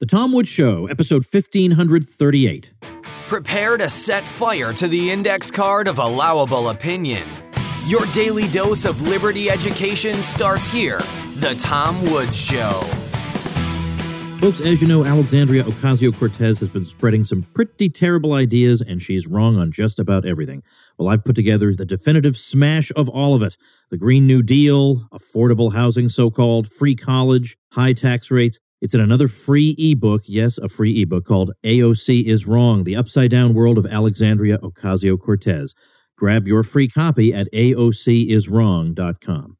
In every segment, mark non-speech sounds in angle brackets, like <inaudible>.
The Tom Woods Show, episode 1538. Prepare to set fire to the index card of allowable opinion. Your daily dose of liberty education starts here. The Tom Woods Show. Folks, as you know, Alexandria Ocasio Cortez has been spreading some pretty terrible ideas, and she's wrong on just about everything. Well, I've put together the definitive smash of all of it the Green New Deal, affordable housing, so called, free college, high tax rates. It's in another free ebook, yes, a free ebook called AOC is Wrong The Upside Down World of Alexandria Ocasio Cortez. Grab your free copy at AOCisWrong.com.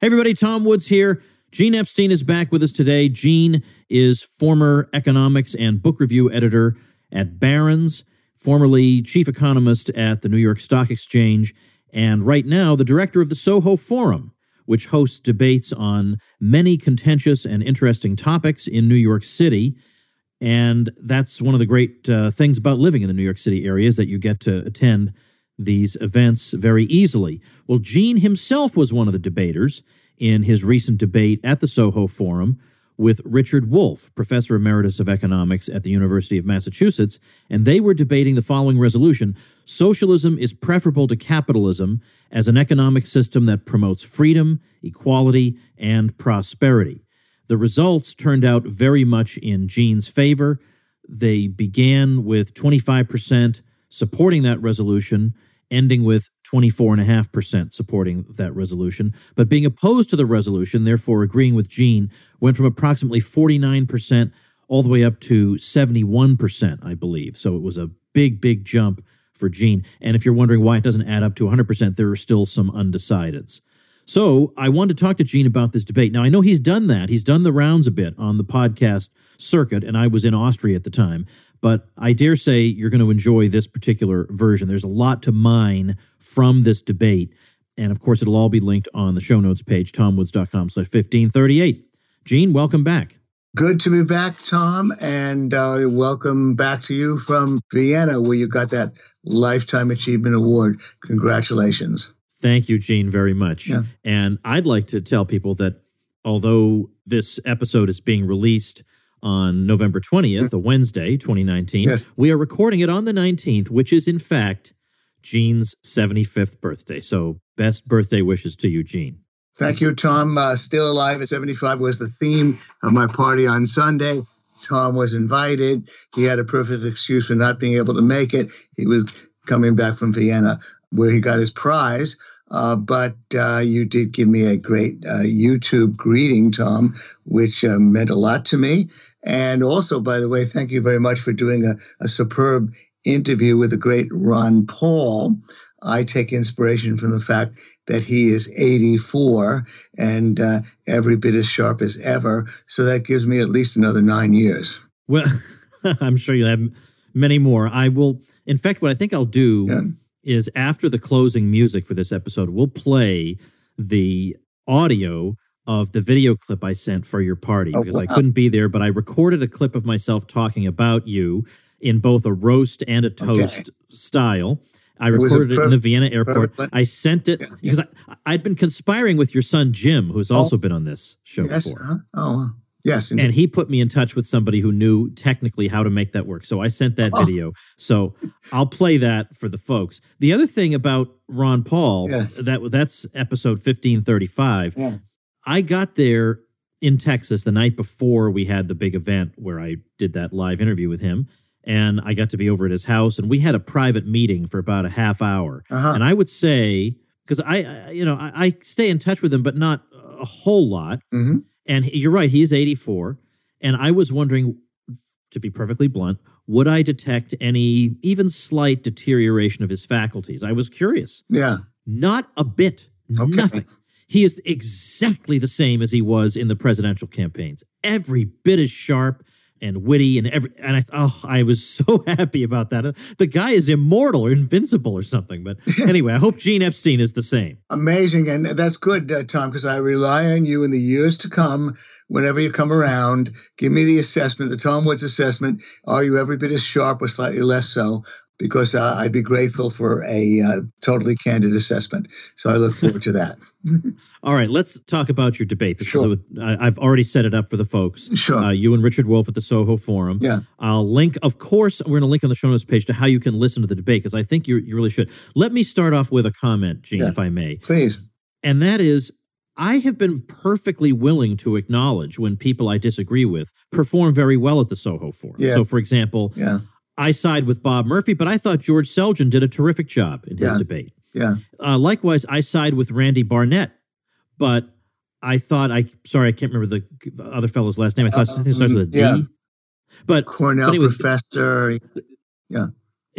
Hey, everybody, Tom Woods here. Gene Epstein is back with us today. Gene is former economics and book review editor at Barron's, formerly chief economist at the New York Stock Exchange, and right now the director of the Soho Forum, which hosts debates on many contentious and interesting topics in New York City. And that's one of the great uh, things about living in the New York City area is that you get to attend these events very easily. Well, Gene himself was one of the debaters in his recent debate at the Soho Forum with Richard Wolff, professor emeritus of economics at the University of Massachusetts, and they were debating the following resolution Socialism is preferable to capitalism as an economic system that promotes freedom, equality, and prosperity. The results turned out very much in Gene's favor. They began with 25% supporting that resolution ending with 24.5% supporting that resolution. But being opposed to the resolution, therefore agreeing with Gene, went from approximately 49% all the way up to 71%, I believe. So it was a big, big jump for Gene. And if you're wondering why it doesn't add up to 100%, there are still some undecideds. So I wanted to talk to Gene about this debate. Now, I know he's done that. He's done the rounds a bit on the podcast circuit, and I was in Austria at the time but I dare say you're going to enjoy this particular version. There's a lot to mine from this debate. And of course, it'll all be linked on the show notes page, tomwoods.com slash 1538. Gene, welcome back. Good to be back, Tom, and uh, welcome back to you from Vienna, where you got that Lifetime Achievement Award. Congratulations. Thank you, Gene, very much. Yeah. And I'd like to tell people that although this episode is being released on November 20th, the Wednesday, 2019. Yes. We are recording it on the 19th, which is in fact Gene's 75th birthday. So, best birthday wishes to you, Gene. Thank you, Tom. Uh, Still Alive at 75 was the theme of my party on Sunday. Tom was invited. He had a perfect excuse for not being able to make it. He was coming back from Vienna, where he got his prize. Uh, but uh, you did give me a great uh, YouTube greeting, Tom, which uh, meant a lot to me. And also, by the way, thank you very much for doing a, a superb interview with the great Ron Paul. I take inspiration from the fact that he is 84 and uh, every bit as sharp as ever. So that gives me at least another nine years. Well, <laughs> I'm sure you'll have many more. I will, in fact, what I think I'll do yeah. is after the closing music for this episode, we'll play the audio of the video clip I sent for your party oh, because wow. I couldn't be there, but I recorded a clip of myself talking about you in both a roast and a toast okay. style. I recorded it, it, in the Vienna airport. I sent it yeah, because I, had been conspiring with your son Jim, who's oh. also been on this show yes, before. Uh-huh. Oh, yes, indeed. and he put me in touch with somebody who knew technically how to make that work. So I sent that oh. video. So I'll play that for the folks. The other thing about Ron Paul yeah. that that's episode fifteen thirty five. Yeah I got there in Texas the night before we had the big event where I did that live interview with him. And I got to be over at his house, and we had a private meeting for about a half hour. Uh-huh. And I would say, because I, you know, I, I, stay in touch with him, but not a whole lot. Mm-hmm. And you're right, he's 84. And I was wondering, to be perfectly blunt, would I detect any even slight deterioration of his faculties? I was curious. Yeah. Not a bit. Okay. Nothing. He is exactly the same as he was in the presidential campaigns. Every bit as sharp and witty and every and I oh I was <laughs> so happy about that. The guy is immortal or invincible or something. But <laughs> anyway, I hope Gene Epstein is the same. Amazing, and that's good, uh, Tom, because I rely on you in the years to come. Whenever you come around, give me the assessment, the Tom Woods assessment. Are you every bit as sharp or slightly less so? Because uh, I'd be grateful for a uh, totally candid assessment. So I look forward to that. <laughs> All right, let's talk about your debate. This Sure. is a, I- I've already set it up for the folks. Sure. Uh, you and Richard Wolff at the Soho Forum. Yeah. I'll link, of course, we're going to link on the show notes page to how you can listen to the debate because I think you you really should. Let me start off with a comment, Gene, Yeah. if I may. Please. And that is, I have been perfectly willing to acknowledge when people I disagree with perform very well at the Soho Forum. Yeah. So, for example, Yeah. I side with Bob Murphy, but I thought George Selgin did a terrific job in his Yeah. debate. Yeah. Uh, likewise, I side with Randy Barnett, but I thought I sorry I can't remember the other fellow's last name. I thought I think it starts with a D. Yeah. But Cornell But anyway- professor. yeah,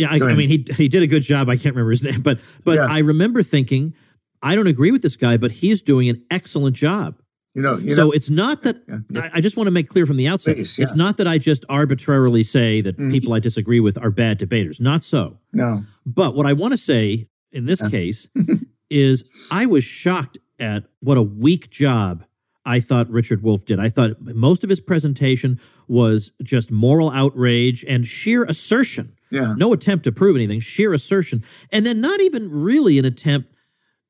I, I mean he he did a good job. I can't remember his name, but but Yeah. I remember thinking I don't agree with this guy, but he's doing an excellent job. You know. You so know. it's not that Yeah, yeah. I, I just want to make clear from the outset. Please, yeah. It's not that I just arbitrarily say that Mhm. people I disagree with are bad debaters. Not so. No. But what I want to say in this case <laughs> is I was shocked at what a weak job I thought Richard Wolff did. I thought most of his presentation was just moral outrage and sheer assertion. Yeah. No attempt to prove anything, sheer assertion. And then not even really an attempt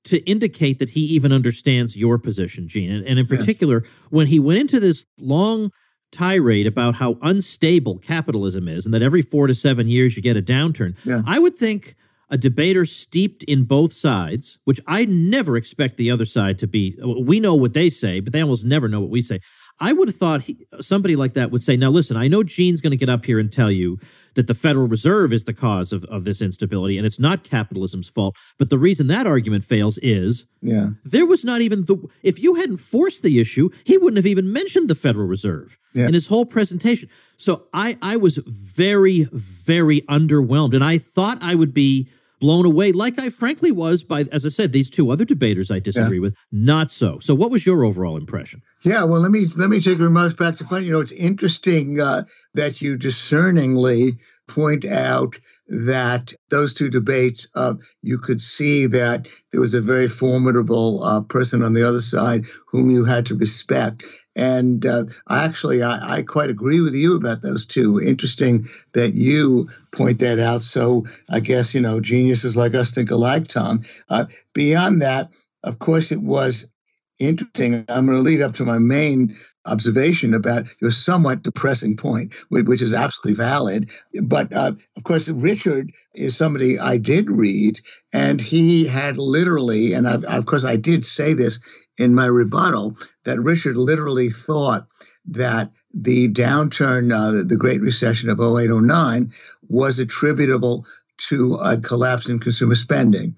to indicate that he even understands your position, Gene. And, and in Yeah. particular, when he went into this long tirade about how unstable capitalism is and that every four to seven years you get a downturn, Yeah. I would think a debater steeped in both sides, which I never expect the other side to be. We know what they say, but they almost never know what we say. I would have thought he, somebody like that would say, "Now listen, I know Gene's going to get up here and tell you that the Federal Reserve is the cause of, of this instability, and it's not capitalism's fault. But the reason that argument fails is Yeah. there was not even the if you hadn't forced the issue, he wouldn't have even mentioned the Federal Reserve Yeah. in his whole presentation. So I I was very very underwhelmed, and I thought I would be blown away, like I frankly was by, as I said, these two other debaters I disagree with. Not so. So what was your overall impression? Yeah, well, let me let me take remarks back to front. You know, it's interesting uh, that you discerningly point out that those two debates, uh, you could see that there was a very formidable uh, person on the other side whom you had to respect. And uh, actually, I, I quite agree with you about those two. Interesting that you point that out. So I guess you know, geniuses like us think alike, Tom. Uh, beyond that, of course, it was interesting. I'm going to lead up to my main observation about your somewhat depressing point, which is absolutely valid. But uh, of course, Richard is somebody I did read, and he had literally, and I, of course, I did say this in my rebuttal, that Richard literally thought that the downturn, uh, the Great Recession of 0809, was attributable to a collapse in consumer spending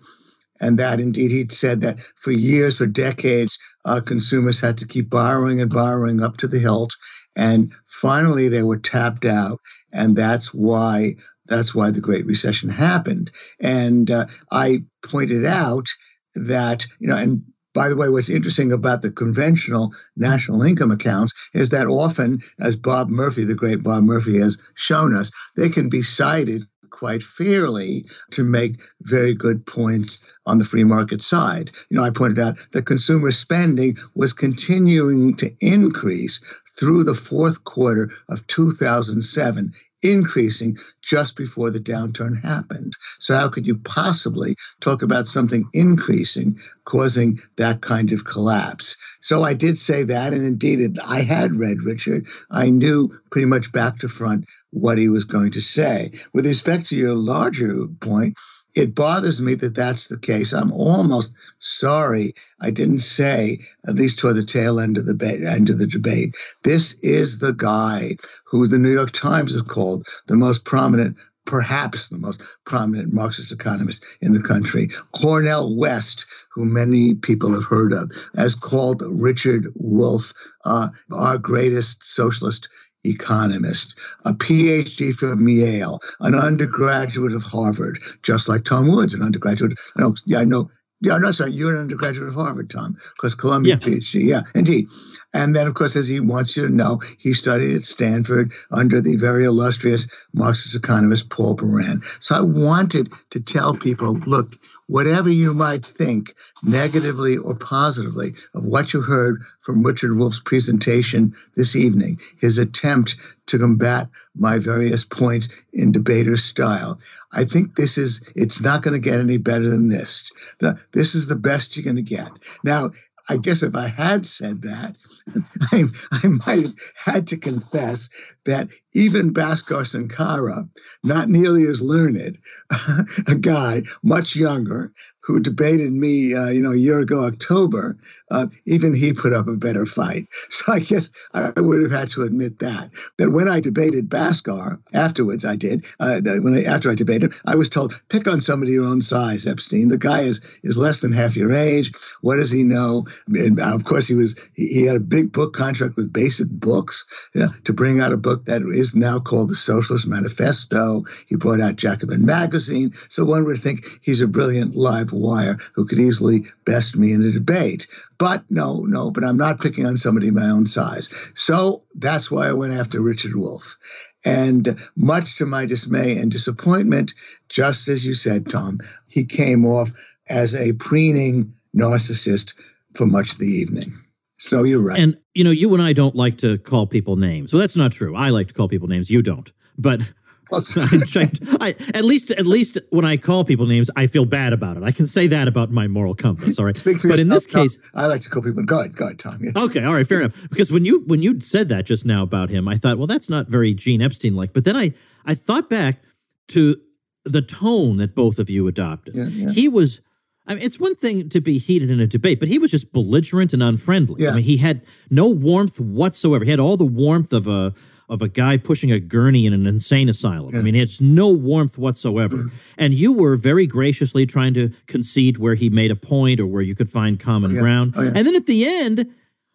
and that indeed he'd said that for years, for decades, uh, consumers had to keep borrowing and borrowing up to the hilt, and finally they were tapped out, and that's why that's why the Great Recession happened. And uh, I pointed out that you know, and by the way, what's interesting about the conventional national income accounts is that often, as Bob Murphy, the great Bob Murphy, has shown us, they can be cited quite fairly to make very good points on the free market side. You know, I pointed out that consumer spending was continuing to increase through the fourth quarter of 2007, increasing just before the downturn happened. So, how could you possibly talk about something increasing causing that kind of collapse? So, I did say that, and indeed, I had read Richard. I knew pretty much back to front what he was going to say. With respect to your larger point, it bothers me that that's the case. I'm almost sorry I didn't say, at least toward the tail end of the ba- end of the debate, this is the guy who the New York Times has called the most prominent, perhaps the most prominent Marxist economist in the country. Cornel West, who many people have heard of, has called Richard Wolff uh, our greatest socialist economist, a PhD from Yale, an undergraduate of Harvard, just like Tom Woods, an undergraduate. No, yeah, I know. Yeah, no, sorry, you're an undergraduate of Harvard, Tom, because Columbia Yeah. PhD. Yeah, indeed. And then, of course, as he wants you to know, he studied at Stanford under the very illustrious Marxist economist Paul Baran. So I wanted to tell people, look, whatever you might think, negatively or positively, of what you heard from Richard Wolff's presentation this evening, his attempt to combat my various points in debater style. I think this is, it's not going to get any better than this. The, this is the best you're going to get. Now, I guess if I had said that, <laughs> I, I might have had to confess that even Bhaskar Sankara, not nearly as learned, <laughs> a guy much younger, who debated me, uh, you know, a year ago, October, uh, even he put up a better fight. <laughs> So I guess I would have had to admit that. That when I debated Bhaskar afterwards, I did. Uh, when I, after I debated, I was told, pick on somebody your own size, Epstein. The guy is is less than half your age. What does he know? And of course, he was he, he had a big book contract with Basic Books to bring out a book that is now called the Socialist Manifesto. He brought out Jacobin magazine. So one would think he's a brilliant live wire who could easily best me in a debate. But no, no, but I'm not picking on somebody my own size. So that's why I went after Richard Wolff. And much to my dismay and disappointment, just as you said, Tom, he came off as a preening narcissist for much of the evening. So you're right. And, you know, you and I don't like to call people names. Well, that's not true. I like to call people names. You don't. But <laughs> I, at least, at least when I call people names, I feel bad about it. I can say that about my moral compass. All right, but yourself, in this Tom. case, I like to call people. Go ahead, go ahead, Tom. Okay, all right, fair enough. Because when you when you said that just now about him, I thought, well, that's not very Gene Epstein like. But then I I thought back to the tone that both of you adopted. Yeah, yeah. He was. I mean, it's one thing to be heated in a debate, but he was just belligerent and unfriendly. Yeah. I mean, he had no warmth whatsoever. He had all the warmth of a of a guy pushing a gurney in an insane asylum. I mean, it's no warmth whatsoever. Mm-hmm. And you were very graciously trying to concede where he made a point or where you could find common oh, yeah. ground. Oh, yeah. And then at the end,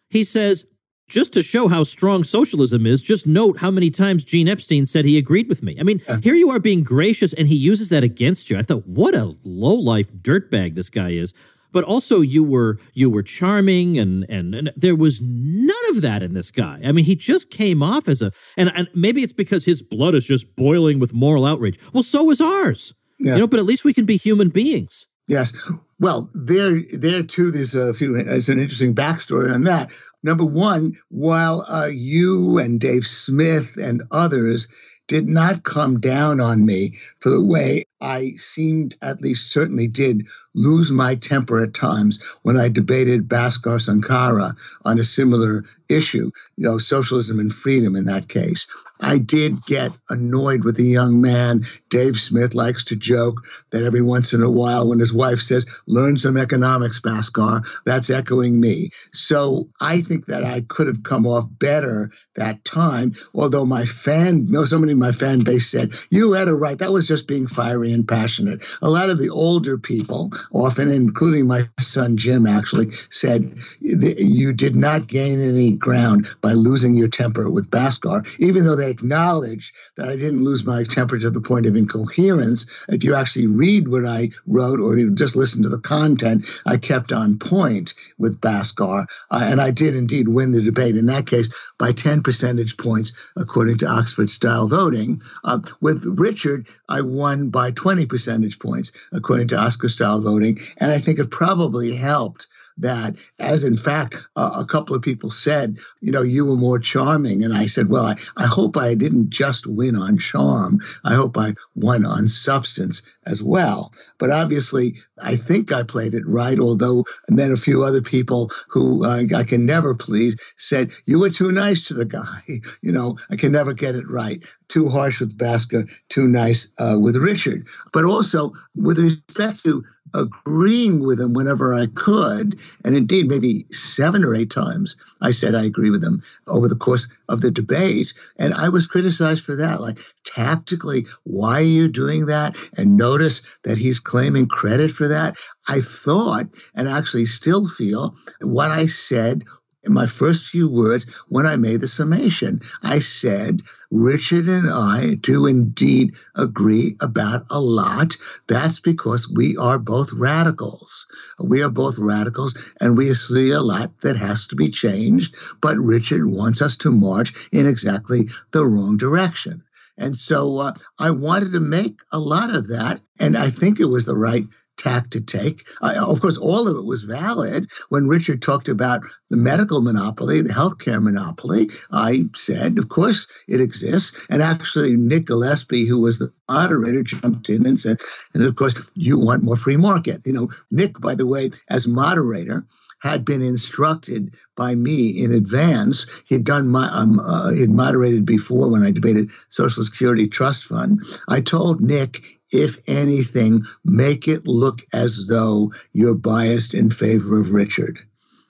he says, just to show how strong socialism is, just note how many times Gene Epstein said he agreed with me. I mean, here you are being gracious and he uses that against you. I thought, what a low life dirtbag this guy is. But also you were you were charming and, and and there was none of that in this guy. I mean, he just came off as a and, and maybe it's because his blood is just boiling with moral outrage. Well, so is ours. Yeah. You know, but at least we can be human beings. Yes. Well, there, there too. There's a few. There's an interesting backstory on that. Number one, while uh, you and Dave Smith and others did not come down on me for the way I seemed, at least certainly did, lose my temper at times when I debated Bhaskar Sankara on a similar issue, you know, socialism and freedom in that case. I did get annoyed with the young man. Dave Smith likes to joke that every once in a while, when his wife says, learn some economics, Bhaskar, that's echoing me. So I think that I could have come off better that time, although my fan, you know, somebody in my fan base said, you had it right. That was just being fiery and passionate. A lot of the older people, often, including my son Jim, actually said, you did not gain any ground by losing your temper with Bhaskar, even though they acknowledge that I didn't lose my temper to the point of incoherence. If you actually read what I wrote or you just listen to the content, I kept on point with Bhaskar. Uh, and I did indeed win the debate in that case by 10 percentage points, according to Oxford style voting. Uh, with Richard, I won by 20 percentage points, according to Oxford style voting. And I think it probably helped that, as in fact, uh, a couple of people said, you know, you were more charming. And I said, well, I, I hope I didn't just win on charm. I hope I won on substance as well. But obviously, I think I played it right, although, then a few other people who uh, I can never please said, you were too nice to the guy. <laughs> You know, I can never get it right. Too harsh with Bhaskar, too nice uh, with Richard. But also, with respect to agreeing with him whenever I could. And indeed, maybe seven or eight times I said I agree with him over the course of the debate. And I was criticized for that. Like, tactically, why are you doing that? And notice that he's claiming credit for that. I thought, and actually still feel, what I said in my first few words when I made the summation. I said, Richard and I do indeed agree about a lot. That's because we are both radicals. We are both radicals and we see a lot that has to be changed. But Richard wants us to march in exactly the wrong direction. And so uh, I wanted to make a lot of that. And I think it was the right tack to take. Of course, all of it was valid. When Richard talked about the medical monopoly, the healthcare monopoly, I said, of course, it exists. And actually, Nick Gillespie, who was the moderator, jumped in and said, and of course, you want more free market. You know, Nick, by the way, as moderator, had been instructed by me in advance. He'd done my, um, uh, he'd moderated before when I debated Social Security Trust Fund. I told Nick, if anything, make it look as though you're biased in favor of Richard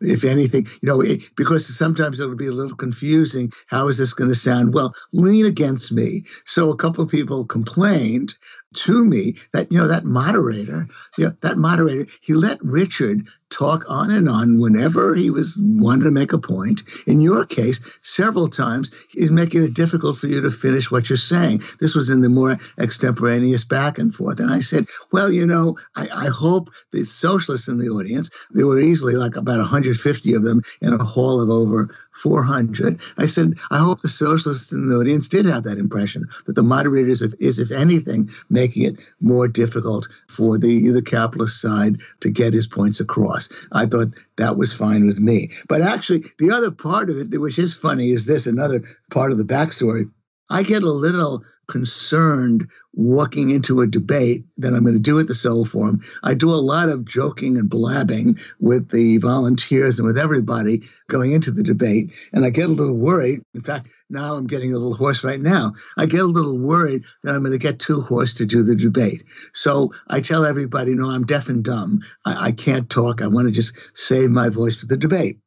if anything, you know, it, because sometimes it'll be a little confusing. How is this going to sound? Well, lean against me. So a couple of people complained to me that you know that moderator, you know, that moderator, he let Richard talk on and on whenever he was wanted to make a point. In your case, several times he's making it difficult for you to finish what you're saying. This was in the more extemporaneous back and forth. And I said, well, you know, I, I hope the socialists in the audience, there were easily like about 150 of them in a hall of over 400. I said, I hope the socialists in the audience did have that impression that the moderators is, is if anything, making it more difficult for the, the capitalist side to get his points across. I thought that was fine with me. But actually, the other part of it, which is funny, is this another part of the backstory. I get a little concerned walking into a debate that I'm going to do at the Soho Forum. I do a lot of joking and blabbing with the volunteers and with everybody going into the debate. And I get a little worried. In fact, now I'm getting a little hoarse right now. I get a little worried that I'm going to get too hoarse to do the debate. So I tell everybody, no, I'm deaf and dumb. I, I can't talk. I want to just save my voice for the debate.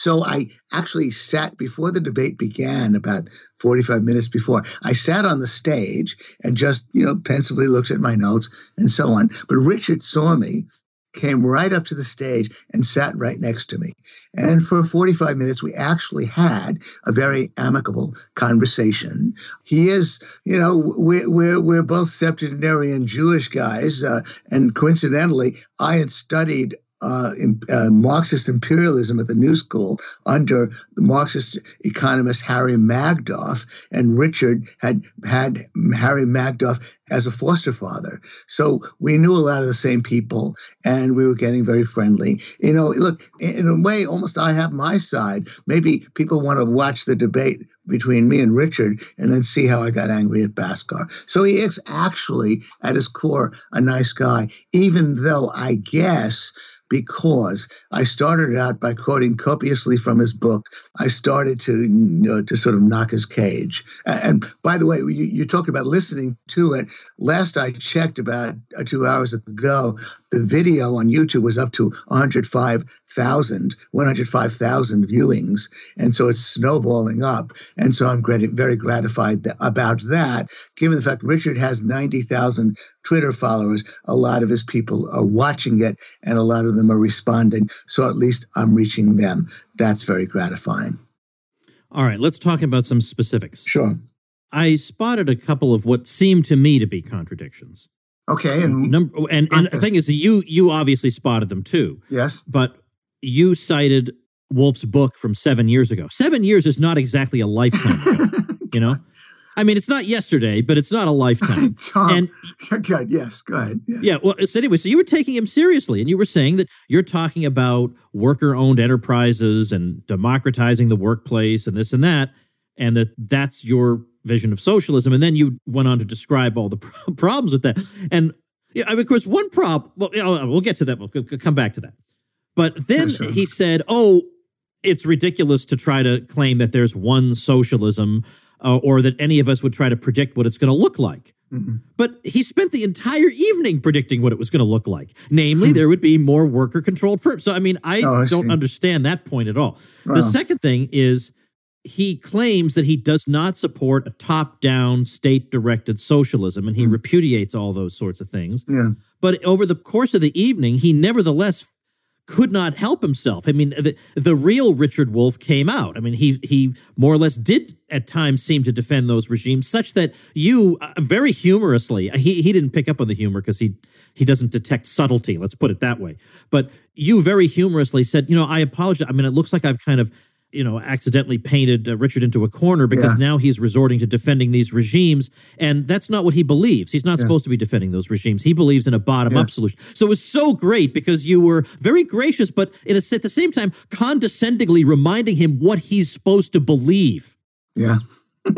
So I actually sat before the debate began, about 45 minutes before. I sat on the stage and just, you know, pensively looked at my notes and so on. But Richard saw me, came right up to the stage and sat right next to me. And for 45 minutes, we actually had a very amicable conversation. He is, you know, we're, we're, we're both septuagenarian Jewish guys. Uh, and coincidentally, I had studied uh, in, uh, Marxist imperialism at the New School under the Marxist economist Harry Magdoff, and Richard had had Harry Magdoff as a foster father. So we knew a lot of the same people, and we were getting very friendly. You know, look, in a way, almost I have my side. Maybe people want to watch the debate between me and Richard and then see how I got angry at Bhaskar. So he is actually, at his core, a nice guy, even though I guess because I started out by quoting copiously from his book. I started to you know, to sort of knock his cage. And by the way, you, you talk about listening to it. Last I checked, about uh, two hours ago, the video on YouTube was up to 105,000, 105,000 viewings. And so it's snowballing up. And so I'm very gratified about that, given the fact Richard has 90,000 Twitter followers. A lot of his people are watching it and a lot of them are responding. So at least I'm reaching them. That's very gratifying. All right, let's talk about some specifics. Sure. I spotted a couple of what seemed to me to be contradictions. Okay, and number and, and the thing is, you you obviously spotted them too. Yes, but you cited Wolff's book from seven years ago. Seven years is not exactly a lifetime. ago, <laughs> you know, I mean, it's not yesterday, but it's not a lifetime. <laughs> Tom, and <laughs> good, yes, go ahead. Yes. Yeah. Well, so anyway, so you were taking him seriously, and you were saying that you're talking about worker-owned enterprises and democratizing the workplace and this and that, and that that's your vision of socialism. And then you went on to describe all the problems with that. And yeah, I mean, of course, one problem, well, you know, we'll get to that. We'll come back to that. But then sure, he said, oh, it's ridiculous to try to claim that there's one socialism uh, or that any of us would try to predict what it's going to look like. Mm-hmm. But he spent the entire evening predicting what it was going to look like. Namely, hmm. there would be more worker controlled firms. So, I mean, I, oh, I don't see. understand that point at all. Wow. The second thing is he claims that he does not support a top down, state directed socialism, and he mm. repudiates all those sorts of things. Yeah. But over the course of the evening, he nevertheless could not help himself. I mean, the, the real Richard Wolff came out. I mean, he he more or less did at times seem to defend those regimes, such that you uh, very humorously he he didn't pick up on the humor because he he doesn't detect subtlety. Let's put it that way. But you very humorously said, you know, I apologize. I mean, it looks like I've kind of you know, accidentally painted uh, Richard into a corner because Yeah. now he's resorting to defending these regimes. And that's not what he believes. He's not supposed to be defending those regimes. He believes in a bottom up Yes. solution. So it was so great because you were very gracious, but at, a, at the same time, condescendingly reminding him what he's supposed to believe. Yeah. <laughs>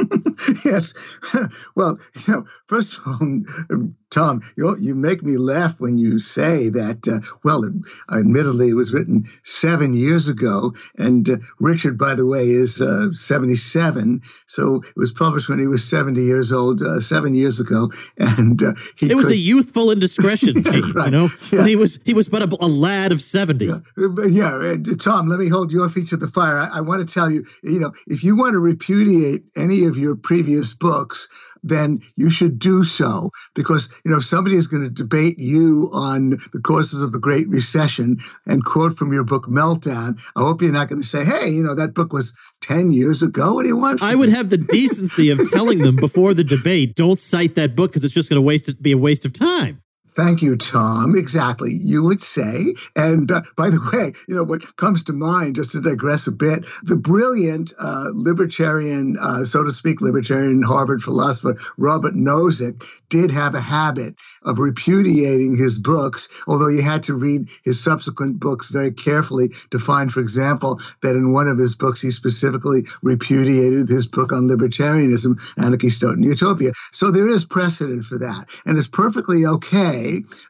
yes. <laughs> well, you know, first of all, Tom, you you make me laugh when you say that. Uh, well, it, admittedly, it was written seven years ago, and uh, Richard, by the way, is uh, seventy-seven. So it was published when he was seventy years old, uh, seven years ago, and uh, he It was a youthful indiscretion, <laughs> Yeah, Gene, you know? Yeah. When he was he was but a, a lad of 70. Yeah, uh, yeah. uh, Tom, let me hold your feet to the fire. I, I want to tell you, you know, if you want to repudiate any of your previous books, then you should do so because you know if somebody is going to debate you on the causes of the Great Recession and quote from your book Meltdown. I hope you're not going to say, "Hey, you know that book was ten years ago." What do you want? I would have the decency of telling them before the debate, don't cite that book because it's just going to waste be a waste of time. Thank you, Tom. Exactly. You would say. And uh, by the way, you know, what comes to mind, just to digress a bit, the brilliant uh, libertarian, uh, so to speak, libertarian Harvard philosopher Robert Nozick did have a habit of repudiating his books, although you had to read his subsequent books very carefully to find, for example, that in one of his books he specifically repudiated his book on libertarianism, Anarchy, State, and Utopia. So there is precedent for that. And it's perfectly okay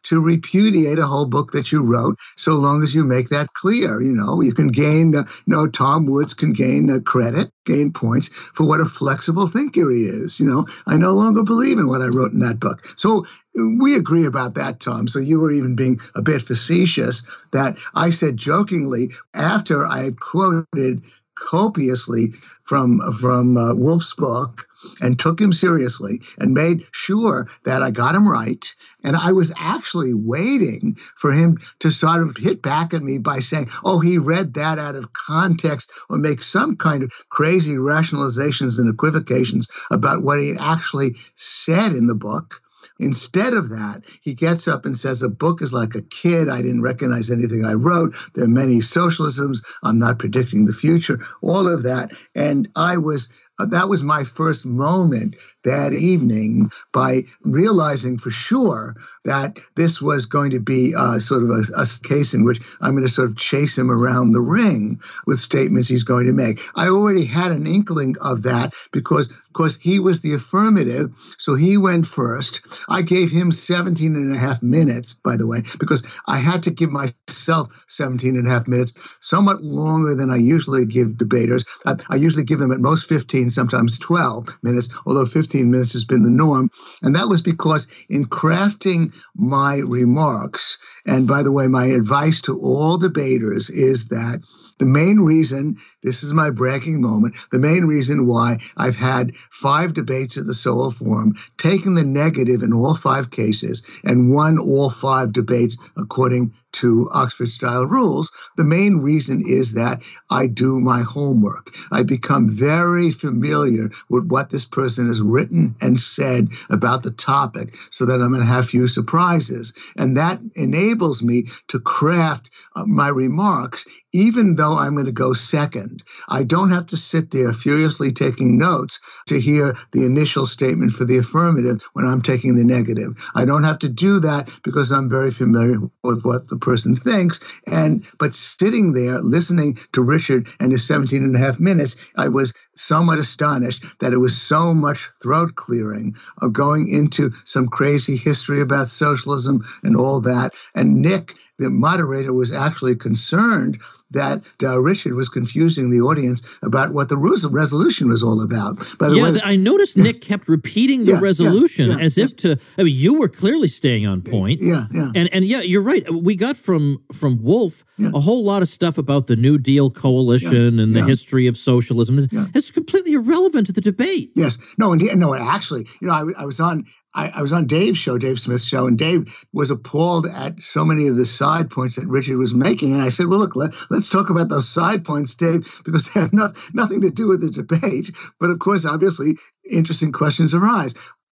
to repudiate a whole book that you wrote so long as you make that clear. You know, you can gain, uh, you know, Tom Woods can gain uh, credit, gain points for what a flexible thinker he is. You know, I no longer believe in what I wrote in that book. So we agree about that, Tom. So you were even being a bit facetious that I said jokingly after I quoted copiously from from uh, Wolff's book and took him seriously and made sure that I got him right. And I was actually waiting for him to sort of hit back at me by saying, oh, he read that out of context or make some kind of crazy rationalizations and equivocations about what he actually said in the book. Instead of that, he gets up and says, A book is like a kid. I didn't recognize anything I wrote. There are many socialisms. I'm not predicting the future, all of that. And I was, that was my first moment that evening by realizing for sure that this was going to be uh, sort of a, a case in which I'm going to sort of chase him around the ring with statements he's going to make. I already had an inkling of that because because he was the affirmative, so he went first. I gave him 17 and a half minutes, by the way, because I had to give myself 17 and a half minutes, somewhat longer than I usually give debaters. I, I usually give them at most 15, sometimes 12 minutes, although 15 minutes has been the norm. And that was because in crafting my remarks, and by the way, my advice to all debaters is that the main reason, this is my bragging moment, the main reason why I've had five debates at the Soho Forum, taken the negative in all five cases, and won all five debates according to Oxford style rules, the main reason is that I do my homework. I become very familiar with what this person has written and said about the topic so that I'm going to have few surprises. And that enables me to craft uh, my remarks even though I'm going to go second. I don't have to sit there furiously taking notes to hear the initial statement for the affirmative when I'm taking the negative. I don't have to do that because I'm very familiar with what the person thinks. And but sitting there listening to Richard and his 17 and a half minutes, I was somewhat astonished that it was so much throat clearing of going into some crazy history about socialism and all that. And Nick the moderator was actually concerned that uh, Richard was confusing the audience about what the resolution was all about. By the yeah, way, th- I noticed Nick kept repeating the Yeah, yeah, resolution yeah, as if to. I mean, you were clearly staying on point. yeah, yeah. And and yeah, you're right. We got from from Wolff Yeah. a whole lot of stuff about the New Deal coalition and the yeah. history of socialism. Yeah. It's completely irrelevant to the debate. Yes. No, and no, actually, you know, I, I was on I, I was on Dave's show, Dave Smith's show, and Dave was appalled at so many of the side points that Richard was making. And I said, well, look, let, let's talk about those side points, Dave, because they have not, nothing to do with the debate. But of course, obviously, interesting questions arise.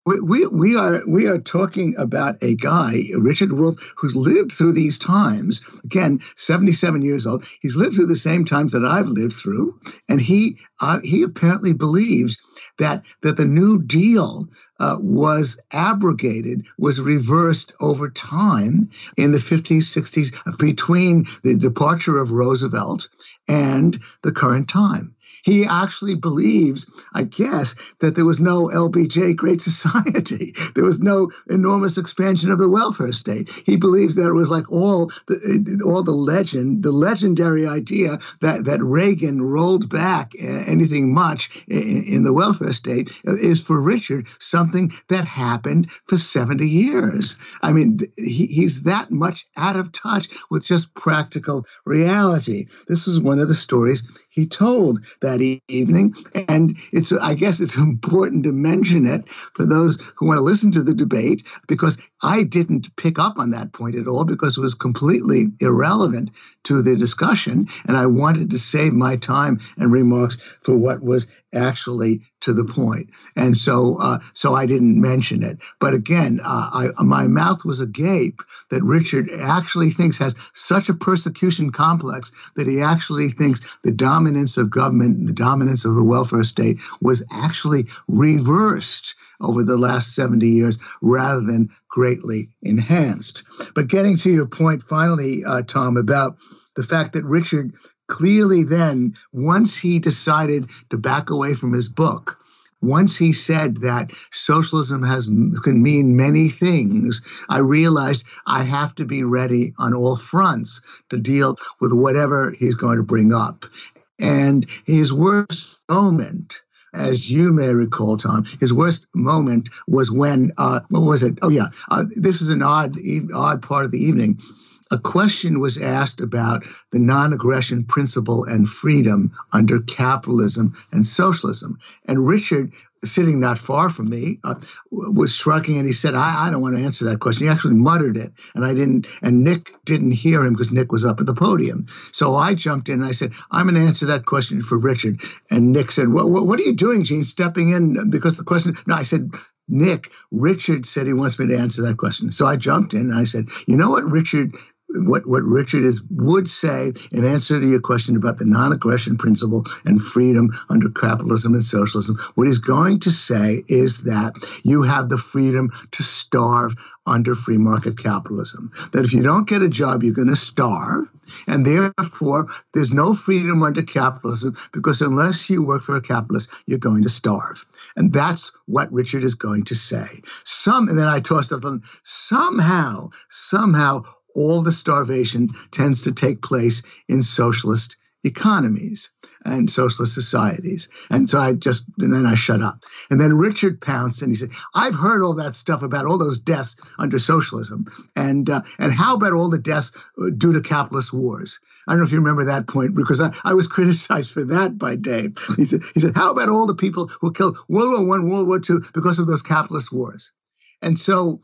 We, we, we are we are talking about a guy, Richard Wolff, who's lived through these times. Again, 77 years old. He's lived through the same times that I've lived through, and he uh, he apparently believes that that the New Deal uh, was abrogated, was reversed over time in the 50s, 60s, between the departure of Roosevelt and the current time. He actually believes, I guess, that there was no LBJ Great Society. <laughs> There was no enormous expansion of the welfare state. He believes that it was like all the all the legend, the legendary idea that that Reagan rolled back anything much in, in the welfare state is for Richard something that happened for 70 years. I mean, he, he's that much out of touch with just practical reality. This is one of the stories he told that evening. And it's, I guess it's <laughs> important to mention it for those who want to listen to the debate, because I didn't pick up on that point at all because it was completely irrelevant to the discussion. And I wanted to save my time and remarks for what was actually to the point. And so, uh, so I didn't mention it. But again, uh, I, my mouth was agape that Richard actually thinks has such a persecution complex that he actually thinks the dominance of government, the dominance of the welfare state was actually reversed over the last 70 years rather than greatly enhanced. But getting to your point finally, uh, Tom, about the fact that Richard clearly then, once he decided to back away from his book, once he said that socialism has can mean many things, I realized I have to be ready on all fronts to deal with whatever he's going to bring up. And his worst moment, as you may recall, Tom, his worst moment was when, uh, what was it? Oh yeah, uh, this is an odd, odd part of the evening a question was asked about the non aggression principle and freedom under capitalism and socialism. And Richard, sitting not far from me, uh, was shrugging and he said, I, I don't want to answer that question. He actually muttered it. And I didn't, and Nick didn't hear him because Nick was up at the podium. So I jumped in and I said, I'm going to answer that question for Richard. And Nick said, well, what are you doing, Gene, stepping in? Because the question, no, I said, Nick, Richard said he wants me to answer that question. So I jumped in and I said, you know what Richard what, what Richard is would say in answer to your question about the non-aggression principle and freedom under capitalism and socialism, what he's going to say is that you have the freedom to starve under free market capitalism. That if you don't get a job, you're going to starve. And therefore, there's no freedom under capitalism because unless you work for a capitalist, you're going to starve. And that's what Richard is going to say. Some, and then I tossed up, somehow, somehow, all the starvation tends to take place in socialist economies and socialist societies. And so I just, and then I shut up. And then Richard pounced and he said, I've heard all that stuff about all those deaths under socialism. And, uh, and how about all the deaths uh, due to capitalist wars? I don't know if you remember that point because I, I was <laughs> criticized for that by Dave. He said, he said, how about all the people who killed World War One, World War Two because of those capitalist wars? And so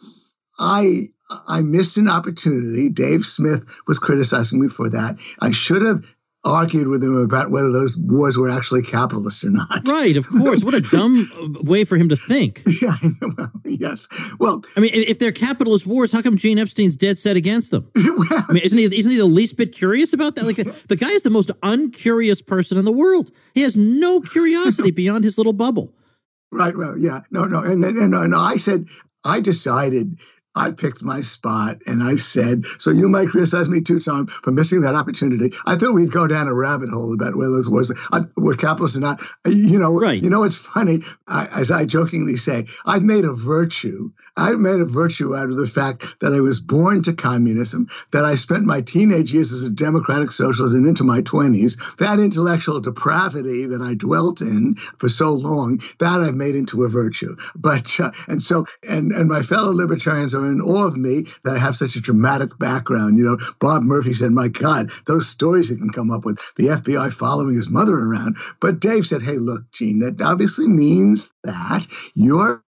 I I missed an opportunity. Dave Smith was criticizing me for that. I should have argued with him about whether those wars were actually capitalist or not. Right, of course. What a dumb uh, way for him to think. <laughs> Yeah, well, yes. Well, I mean, if they're capitalist wars, how come Gene Epstein's dead set against them? <laughs> well, I mean, isn't he isn't he the least bit curious about that? Like uh, the guy is the most uncurious person in the world. He has no curiosity beyond his little bubble. Right. Well, yeah. No, no. And, and, and I said I decided I picked my spot and I said, so you might criticize me too, Tom, for missing that opportunity. I thought we'd go down a rabbit hole about whether this was uh, were capitalists or not. You know, right. you know, it's funny, I, as I jokingly say, I've made a virtue I made a virtue out of the fact that I was born to communism, that I spent my teenage years as a democratic socialist and into my 20s, that intellectual depravity that I dwelt in for so long, that I've made into a virtue. But, uh, and so, and, and my fellow libertarians are in awe of me that I have such a dramatic background. You know, Bob Murphy said, my God, those stories he can come up with, the FBI following his mother around. But Dave said, hey, look, Gene, that obviously means that you're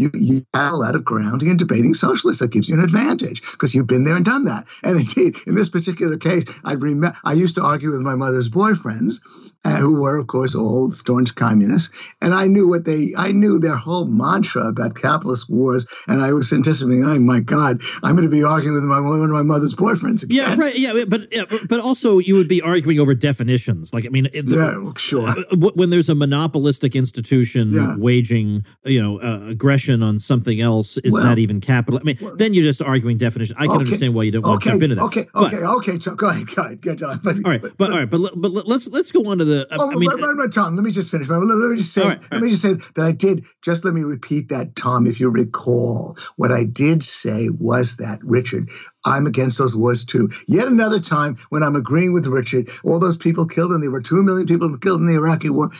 you, you have a lot of grounding in debating socialists. That gives you an advantage because you've been there and done that. And indeed, in this particular case, I remember I used to argue with my mother's boyfriends uh, who were, of course, all staunch communists. And I knew what they, I knew their whole mantra about capitalist wars. And I was anticipating, oh my God, I'm going to be arguing with my, one of my mother's boyfriends again. Yeah, right. Yeah, but yeah, but also you would be arguing over definitions. Like, I mean, the, yeah, sure. Uh, when there's a monopolistic institution yeah. waging, you know, uh, aggression on something else, is well, that even capital? I mean, well, then you're just arguing definition. I can okay, understand why you don't want okay, to jump into that. Okay, but, okay, okay. So go ahead, go ahead, get on. <laughs> But, all right, but, but all right, but, but let's let's go on to the. Oh, I mean, right, right, Tom, let me just finish. Let me just say. Right, let me just say that I did. Just let me repeat that, Tom, if you recall. What I did say was that Richard, I'm against those wars too. Yet another time when I'm agreeing with Richard, all those people killed, and there were two million people killed in the Iraqi war.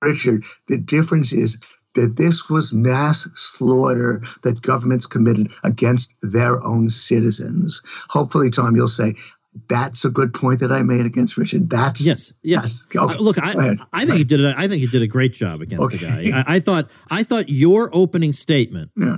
Richard, the difference is that this was mass slaughter that governments committed against their own citizens. Hopefully, Tom, you'll say, that's a good point that I made against Richard. That's yes, yes. That's, okay. uh, look, I, I think you did. A, I think you did a great job against okay. the guy. I, I, thought. I thought your opening statement yeah.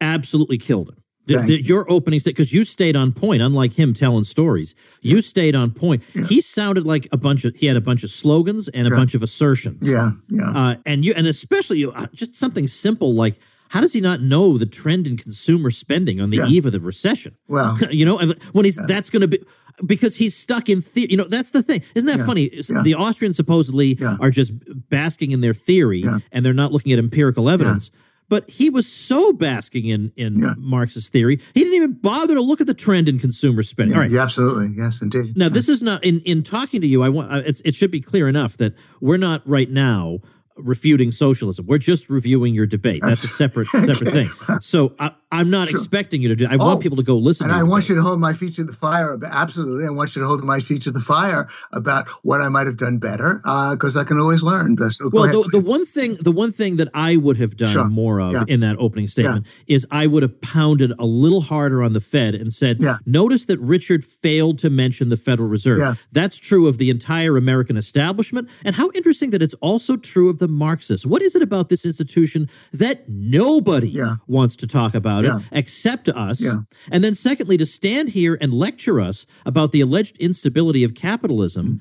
absolutely killed him. The, the, your opening statement because you stayed on point, unlike him telling stories. You stayed on point. Yeah. He sounded like a bunch of. He had a bunch of slogans and a yeah. bunch of assertions. Yeah, yeah. Uh, and you, and especially you, uh, just something simple like how does he not know the trend in consumer spending on the yeah. eve of the recession? Well, <laughs> you know, when he's yeah. that's going to be because he's stuck in theory. You know, that's the thing. Isn't that yeah. funny? The Austrians supposedly are just basking in their theory and they're not looking at empirical evidence. But he was so basking in in Marxist theory, he didn't even bother to look at the trend in consumer spending. All right, yeah, absolutely, yes, indeed. Now, this is not in in talking to you. I want uh, it should be clear enough that we're not right now refuting socialism. We're just reviewing your debate. That's a separate <laughs> separate thing. So I, am not sure. expecting you to do. I oh, want people to go listen. And I debate. want you to hold my feet to the fire. Absolutely, I want you to hold my feet to the fire about what I might have done better because uh, I can always learn. So well, the, the, one thing, the one thing that I would have done sure. more of yeah. in that opening statement yeah. is I would have pounded a little harder on the Fed and said, yeah. "Notice that Richard failed to mention the Federal Reserve. That's true of the entire American establishment, and how interesting that it's also true of the Marxists. What is it about this institution that nobody wants to talk about?" yeah. it except us. Yeah. And then, secondly, to stand here and lecture us about the alleged instability of capitalism. Mm.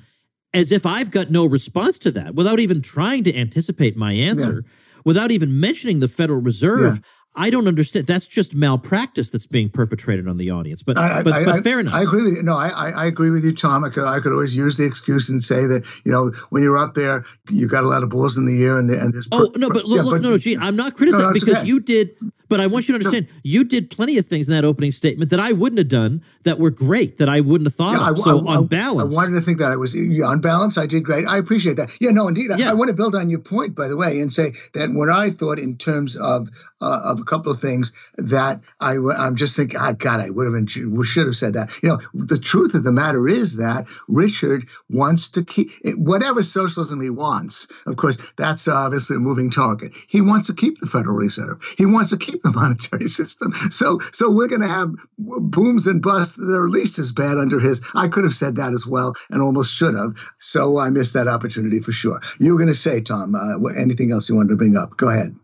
As if I've got no response to that without even trying to anticipate my answer, yeah. without even mentioning the Federal Reserve. I don't understand. That's just malpractice that's being perpetrated on the audience. But I, but, I, but fair enough. I agree with you. No, I, I agree with you, Tom. I could I could always use the excuse and say that you know when you're up there, you got a lot of balls in the air and the, and this. Oh no, but look, yeah, look, but, no, no, Gene, I'm not criticizing no, because okay. you did. But I want you to understand, no. you did plenty of things in that opening statement that I wouldn't have done that were great that I wouldn't have thought yeah, of. I, so on balance, I wanted to think that I was on balance. I did great. I appreciate that. Yeah, no, indeed. Yeah. I, want to build on your point, by the way, and say that what I thought in terms of uh, of couple of things that I, I'm just thinking, oh, God, I would have been, should have said that. You know, the truth of the matter is that Richard wants to keep whatever socialism he wants. Of course, that's obviously a moving target. He wants to keep the Federal Reserve. He wants to keep the monetary <laughs> system. So, so we're going to have booms and busts that are at least as bad under his. I could have said that as well, and almost should have. So I missed that opportunity for sure. You were going to say, Tom, uh, anything else you wanted to bring up? Go ahead.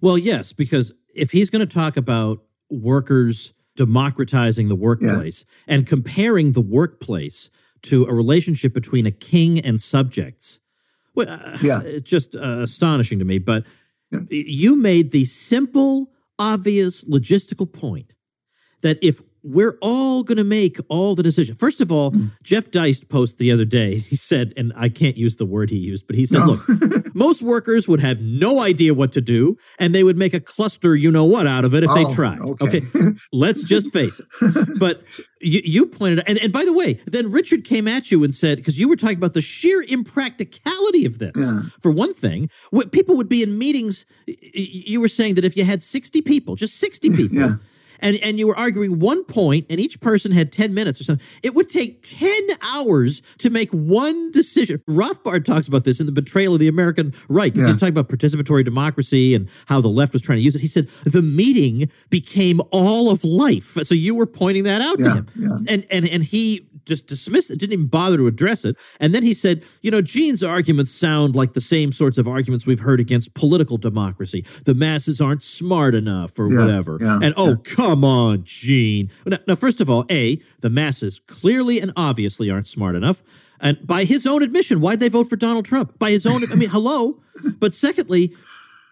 Well, yes, because if he's going to talk about workers democratizing the workplace yeah. and comparing the workplace to a relationship between a king and subjects, well, uh, yeah. <laughs> it's just uh, astonishing to me. But yeah. you made the simple, obvious logistical point that if we're all going to make all the decisions. First of all, mm. Jeff Deist posted the other day. He said, and I can't use the word he used, but he said, no. look, <laughs> most workers would have no idea what to do, and they would make a cluster, you know what, out of it if oh, they tried. Okay. okay. <laughs> Let's just face it. But you, you pointed out, and, and by the way, then Richard came at you and said, because you were talking about the sheer impracticality of this. Yeah. For one thing, what people would be in meetings. You were saying that if you had 60 people, just 60 <laughs> people, yeah and, and you were arguing one point and each person had 10 minutes or something, it would take 10 hours to make one decision. Rothbard talks about this in The Betrayal of the American Right, because yeah. he's talking about participatory democracy and how the left was trying to use it. He said the meeting became all of life. So you were pointing that out yeah, to him. Yeah. And, and, and he just dismissed it, didn't even bother to address it. And then he said, you know, Gene's arguments sound like the same sorts of arguments we've heard against political democracy. The masses aren't smart enough or Yeah, whatever. yeah, and oh, come on, Gene. Now, now, first of all, A, the masses clearly and obviously aren't smart enough. And by his own admission, why'd they vote for Donald Trump? By his own, I mean, hello. But secondly,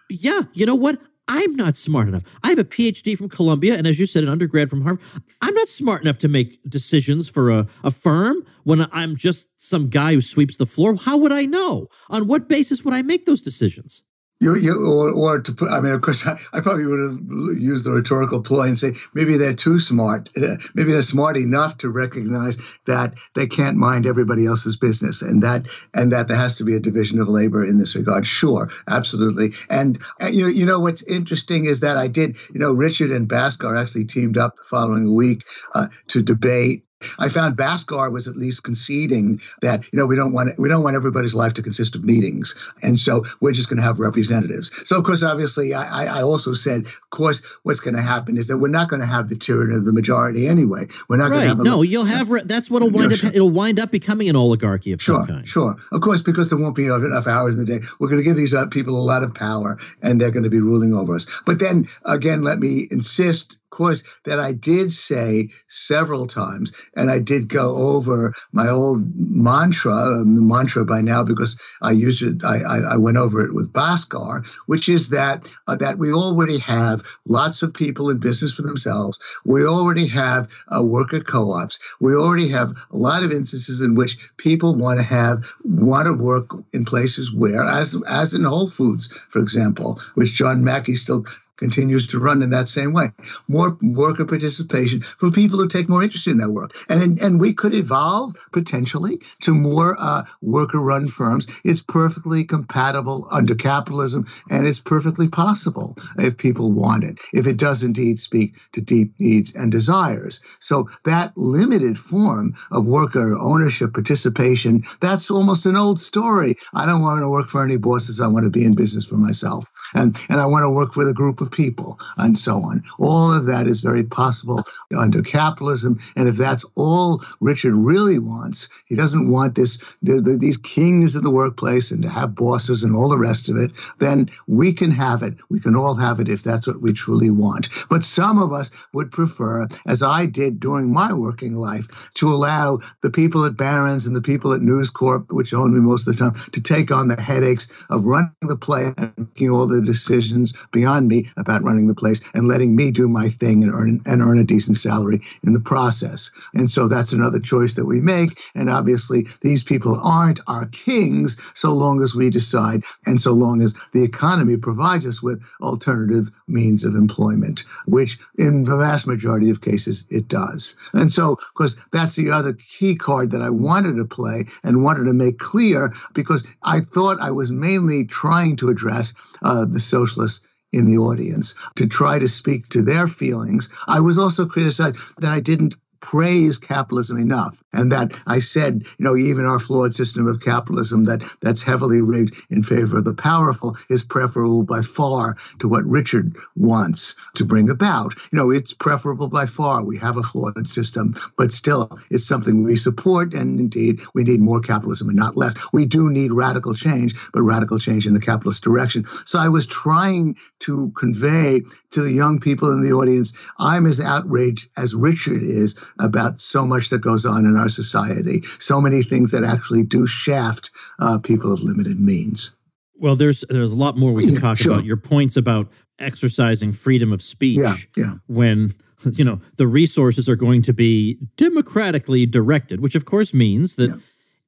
yeah, you know what? I'm not smart enough. I have a PhD from Columbia, and as you said, an undergrad from Harvard. I'm not smart enough to make decisions for a, a firm when I'm just some guy who sweeps the floor. How would I know? On what basis would I make those decisions? You, you, or, or to put, I mean, of course, I, <laughs> I probably would have used the rhetorical ploy and say maybe they're too smart. Uh, Maybe they're smart enough to recognize that they can't mind everybody else's business, and that and that there has to be a division of labor in this regard. Sure, absolutely. And uh, you know, you know what's interesting is that I did, you know, Richard and Bhaskar actually teamed up the following week uh, to debate I found Bhaskar was at least conceding that you know we don't want we don't want everybody's life to consist of meetings, and so we're just going to have representatives. So of course, obviously, I, I also said, of course, what's going to happen is that we're not going to have the tyranny of the majority anyway. We're not going to Right. have a No, you'll have re- that's what'll wind up sure. it'll wind up becoming an oligarchy of Sure, some kind. sure. Of course, because there won't be enough hours in the day. We're going to give these uh, people a lot of power, and they're going to be ruling over us. But then again, let me insist, course, that I did say several times, and I did go over my old mantra, um, mantra by now because I used it. I, I, I went over it with Bhaskar, which is that uh, that we already have lots of people in business for themselves. We already have uh, worker co-ops. We already have a lot of instances in which people want to have want to work in places where, as as in Whole Foods, for example, which John Mackey still continues to run in that same way. More worker participation for people who take more interest in their work, and and we could evolve potentially to more uh, worker-run firms. It's perfectly compatible under capitalism, and it's perfectly possible if people want it. If it does indeed speak to deep needs and desires, so that limited form of worker ownership participation that's almost an old story. I don't want to work for any bosses. I want to be in business for myself, and and I want to work with a group of people, and so on. All of that is very possible under capitalism, and if that's all Richard really wants, he doesn't want this the, the, these kings of the workplace and to have bosses and all the rest of it. Then we can have it. We can all have it if that's what we truly want. But some of us would prefer, as I did during my working life, to allow the people at Barron's and the people at News Corp, which owned me most of the time, to take on the headaches of running the play and making all the decisions beyond me about running the place and letting me do my thing and earn and earn a decent salary in the process. And so that's another choice that we make. And obviously, these people aren't our kings so long as we decide and so long as the economy provides us with alternative means of employment, which in the vast majority of cases it does. And so, of course, that's the other key card that I wanted to play and wanted to make clear because I thought I was mainly trying to address uh, the socialists in the audience to try to speak to their feelings. I was also criticized that I didn't praise capitalism enough and that I said, you know, even our flawed system of capitalism that that's heavily rigged in favor of the powerful is preferable by far to what Richard wants to bring about. You know, it's preferable by far. We have a flawed system, but still it's something we support and indeed we need more capitalism and not less. We do need radical change, but radical change in the capitalist direction. So I was trying to convey to the young people in the audience, I'm as outraged as Richard is about so much that goes on in our society, so many things that actually do shaft uh, people of limited means. Well, there's there's a lot more we can Yeah, talk sure. about. Your points about exercising freedom of speech Yeah, yeah. when you know the resources are going to be democratically directed, which of course means that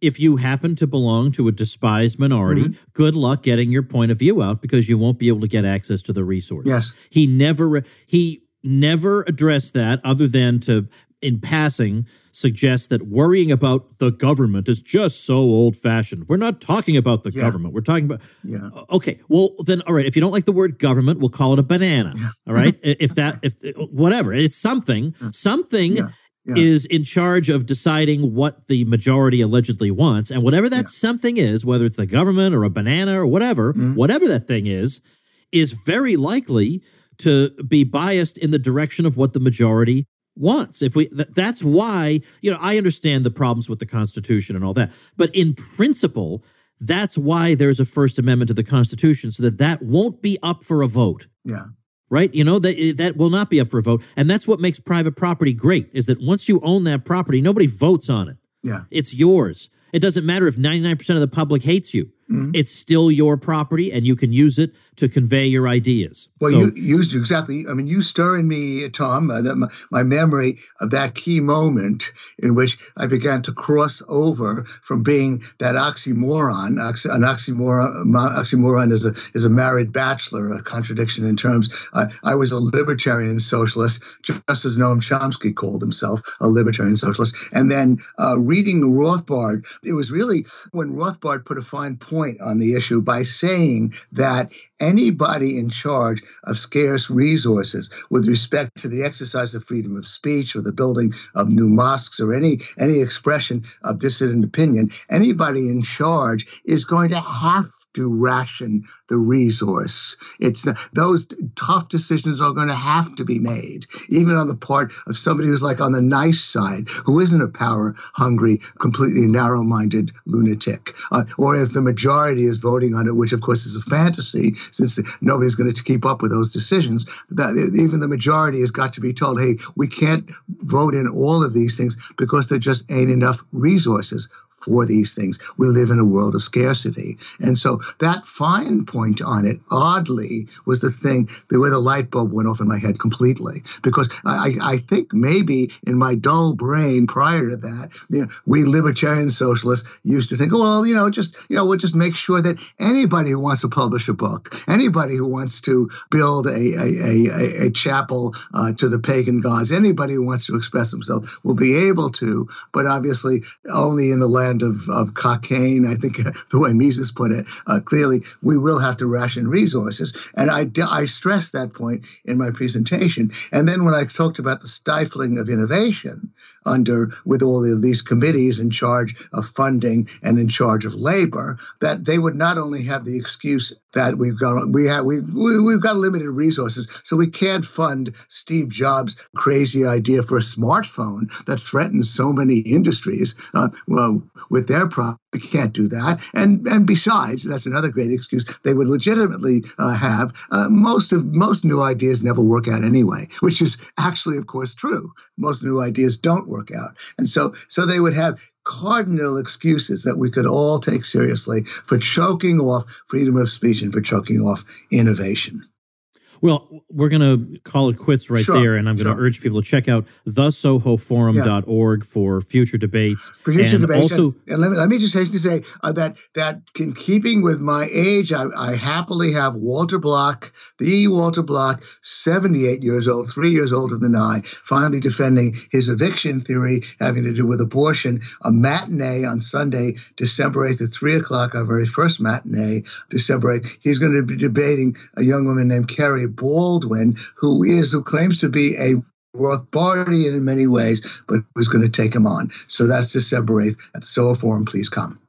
if you happen to belong to a despised minority, Mm-hmm. good luck getting your point of view out because you won't be able to get access to the resources. Yes. He never he never addressed that other than to in passing suggest that worrying about the government is just so old fashioned. We're not talking about the Yeah. government. We're talking about Yeah. Okay, well then, all right. If you don't like the word government, we'll call it a banana. All right. <laughs> if that, if whatever, it's something. Something Yeah, yeah. is in charge of deciding what the majority allegedly wants, and whatever that something is, whether it's the government or a banana or whatever, Mm-hmm. whatever that thing is, is very likely to be biased in the direction of what the majority wants. If we th- that's why, you know, I understand the problems with the Constitution and all that. But in principle, that's why there's a First Amendment to the Constitution so that that won't be up for a vote. Yeah. Right? You know, that eh, that will not be up for a vote. And that's what makes private property great is that once you own that property, nobody votes on it. Yeah. It's yours. It doesn't matter if 99% of the public hates you. Mm-hmm. It's still your property, and you can use it to convey your ideas. Well, so, you used exactly. I mean, you stir in me, Tom, uh, my, my, memory of that key moment in which I began to cross over from being that oxymoron. Oxy, an oxymoron, oxymoron is a is a married bachelor, a contradiction in terms. Uh, I was a libertarian socialist, just as Noam Chomsky called himself a libertarian socialist. And then uh, reading Rothbard, it was really when Rothbard put a fine point on the issue by saying that anybody in charge of scarce resources with respect to the exercise of freedom of speech or the building of new mosques or any any expression of dissident opinion anybody in charge is going to have to ration the resource. It's those tough decisions are going to have to be made, even on the part of somebody who's like on the nice side, who isn't a power hungry, completely narrow minded lunatic. Uh, or if the majority is voting on it, which of course is a fantasy, since nobody's going to keep up with those decisions, that even the majority has got to be told, hey, we can't vote in all of these things because there just ain't enough resources for these things. We live in a world of scarcity. And so that fine point on it, oddly, was the thing that where the light bulb went off in my head completely. Because I, I think maybe in my dull brain prior to that, you know, we libertarian socialists used to think, oh, well, you know, just, you know, we'll just make sure that anybody who wants to publish a book, anybody who wants to build a, a, a, a chapel uh, to the pagan gods, anybody who wants to express himself will be able to, but obviously only in the land of, of Cockaigne, I think <laughs> the way Mises put it, uh, clearly we will have to ration resources. And I, I stressed that point in my presentation. And then when I talked about the stifling of innovation under with all of these committees in charge of funding and in charge of labor, that they would not only have the excuse that we've got we have we, we have got limited resources, so we can't fund Steve Jobs' crazy idea for a smartphone that threatens so many industries. Uh, well, with their product. We can't do that. And and besides, that's another great excuse. They would legitimately uh, have uh, most of most new ideas never work out anyway, which is actually, of course, true. Most new ideas don't work out, and so so they would have cardinal excuses that we could all take seriously for choking off freedom of speech and for choking off innovation. Well, we're going to call it quits right sure, there, and I'm going to sure. urge people to check out thesohoforum.org for future debates. For future and debates. Also, and, and let, me, let me just hasten to say uh, that, that in keeping with my age, I, I happily have Walter Block, the Walter Block, 78 years old, three years older than I, finally defending his eviction theory having to do with abortion, a matinee on Sunday, December 8th at 3 o'clock, our very first matinee, December 8th. He's going to be debating a young woman named Kerry Baldwin, who is who claims to be a Rothbardian in many ways, but who's going to take him on. So that's December 8th at the Soho Forum. Please come.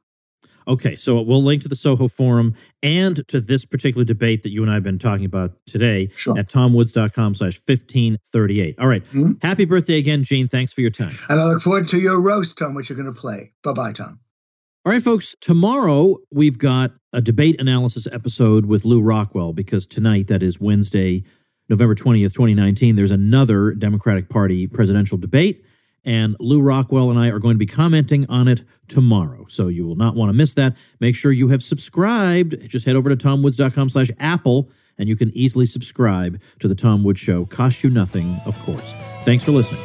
Okay, so we'll link to the Soho Forum and to this particular debate that you and I have been talking about today sure. at tomwoods.com slash 1538. All right. mm-hmm. Happy birthday again, Gene. Thanks for your time. And I look forward to your roast, Tom, which you're going to play. Bye-bye, Tom. All right, folks. Tomorrow we've got a debate analysis episode with Lew Rockwell because tonight, that is Wednesday, November 20th, 2019, there's another Democratic Party presidential debate. And Lew Rockwell and I are going to be commenting on it tomorrow. So you will not want to miss that. Make sure you have subscribed. Just head over to tomwoods.com slash apple and you can easily subscribe to the Tom Woods Show. Cost you nothing, of course. Thanks for listening.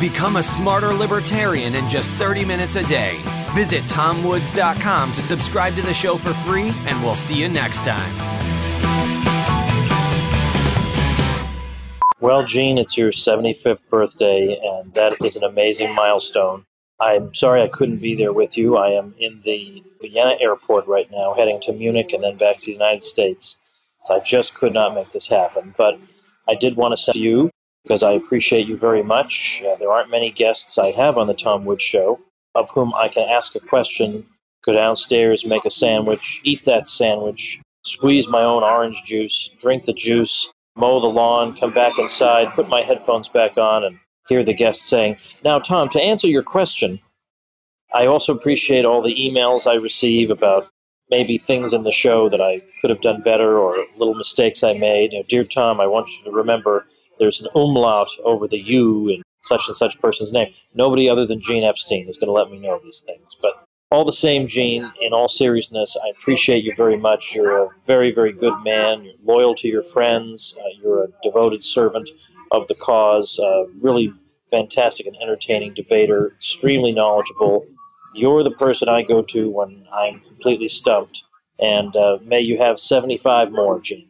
Become a smarter libertarian in just 30 minutes a day. Visit tomwoods.com to subscribe to the show for free, and we'll see you next time. Well, Gene, it's your 75th birthday, and that is an amazing milestone. I'm sorry I couldn't be there with you. I am in the Vienna airport right now, heading to Munich and then back to the United States. So I just could not make this happen. But I did want to send you because I appreciate you very much. Uh, there aren't many guests I have on the Tom Woods Show of whom I can ask a question, go downstairs, make a sandwich, eat that sandwich, squeeze my own orange juice, drink the juice, mow the lawn, come back inside, put my headphones back on, and hear the guest saying, Now, Tom, to answer your question, I also appreciate all the emails I receive about maybe things in the show that I could have done better or little mistakes I made. You know, Dear Tom, I want you to remember there's an umlaut over the U in such and such person's name. Nobody other than Gene Epstein is going to let me know these things. But all the same, Gene, in all seriousness, I appreciate you very much. You're a very, very good man. You're loyal to your friends. Uh, you're a devoted servant of the cause. Uh, really fantastic and entertaining debater, extremely knowledgeable. You're the person I go to when I'm completely stumped. And uh, may you have 75 more, Gene.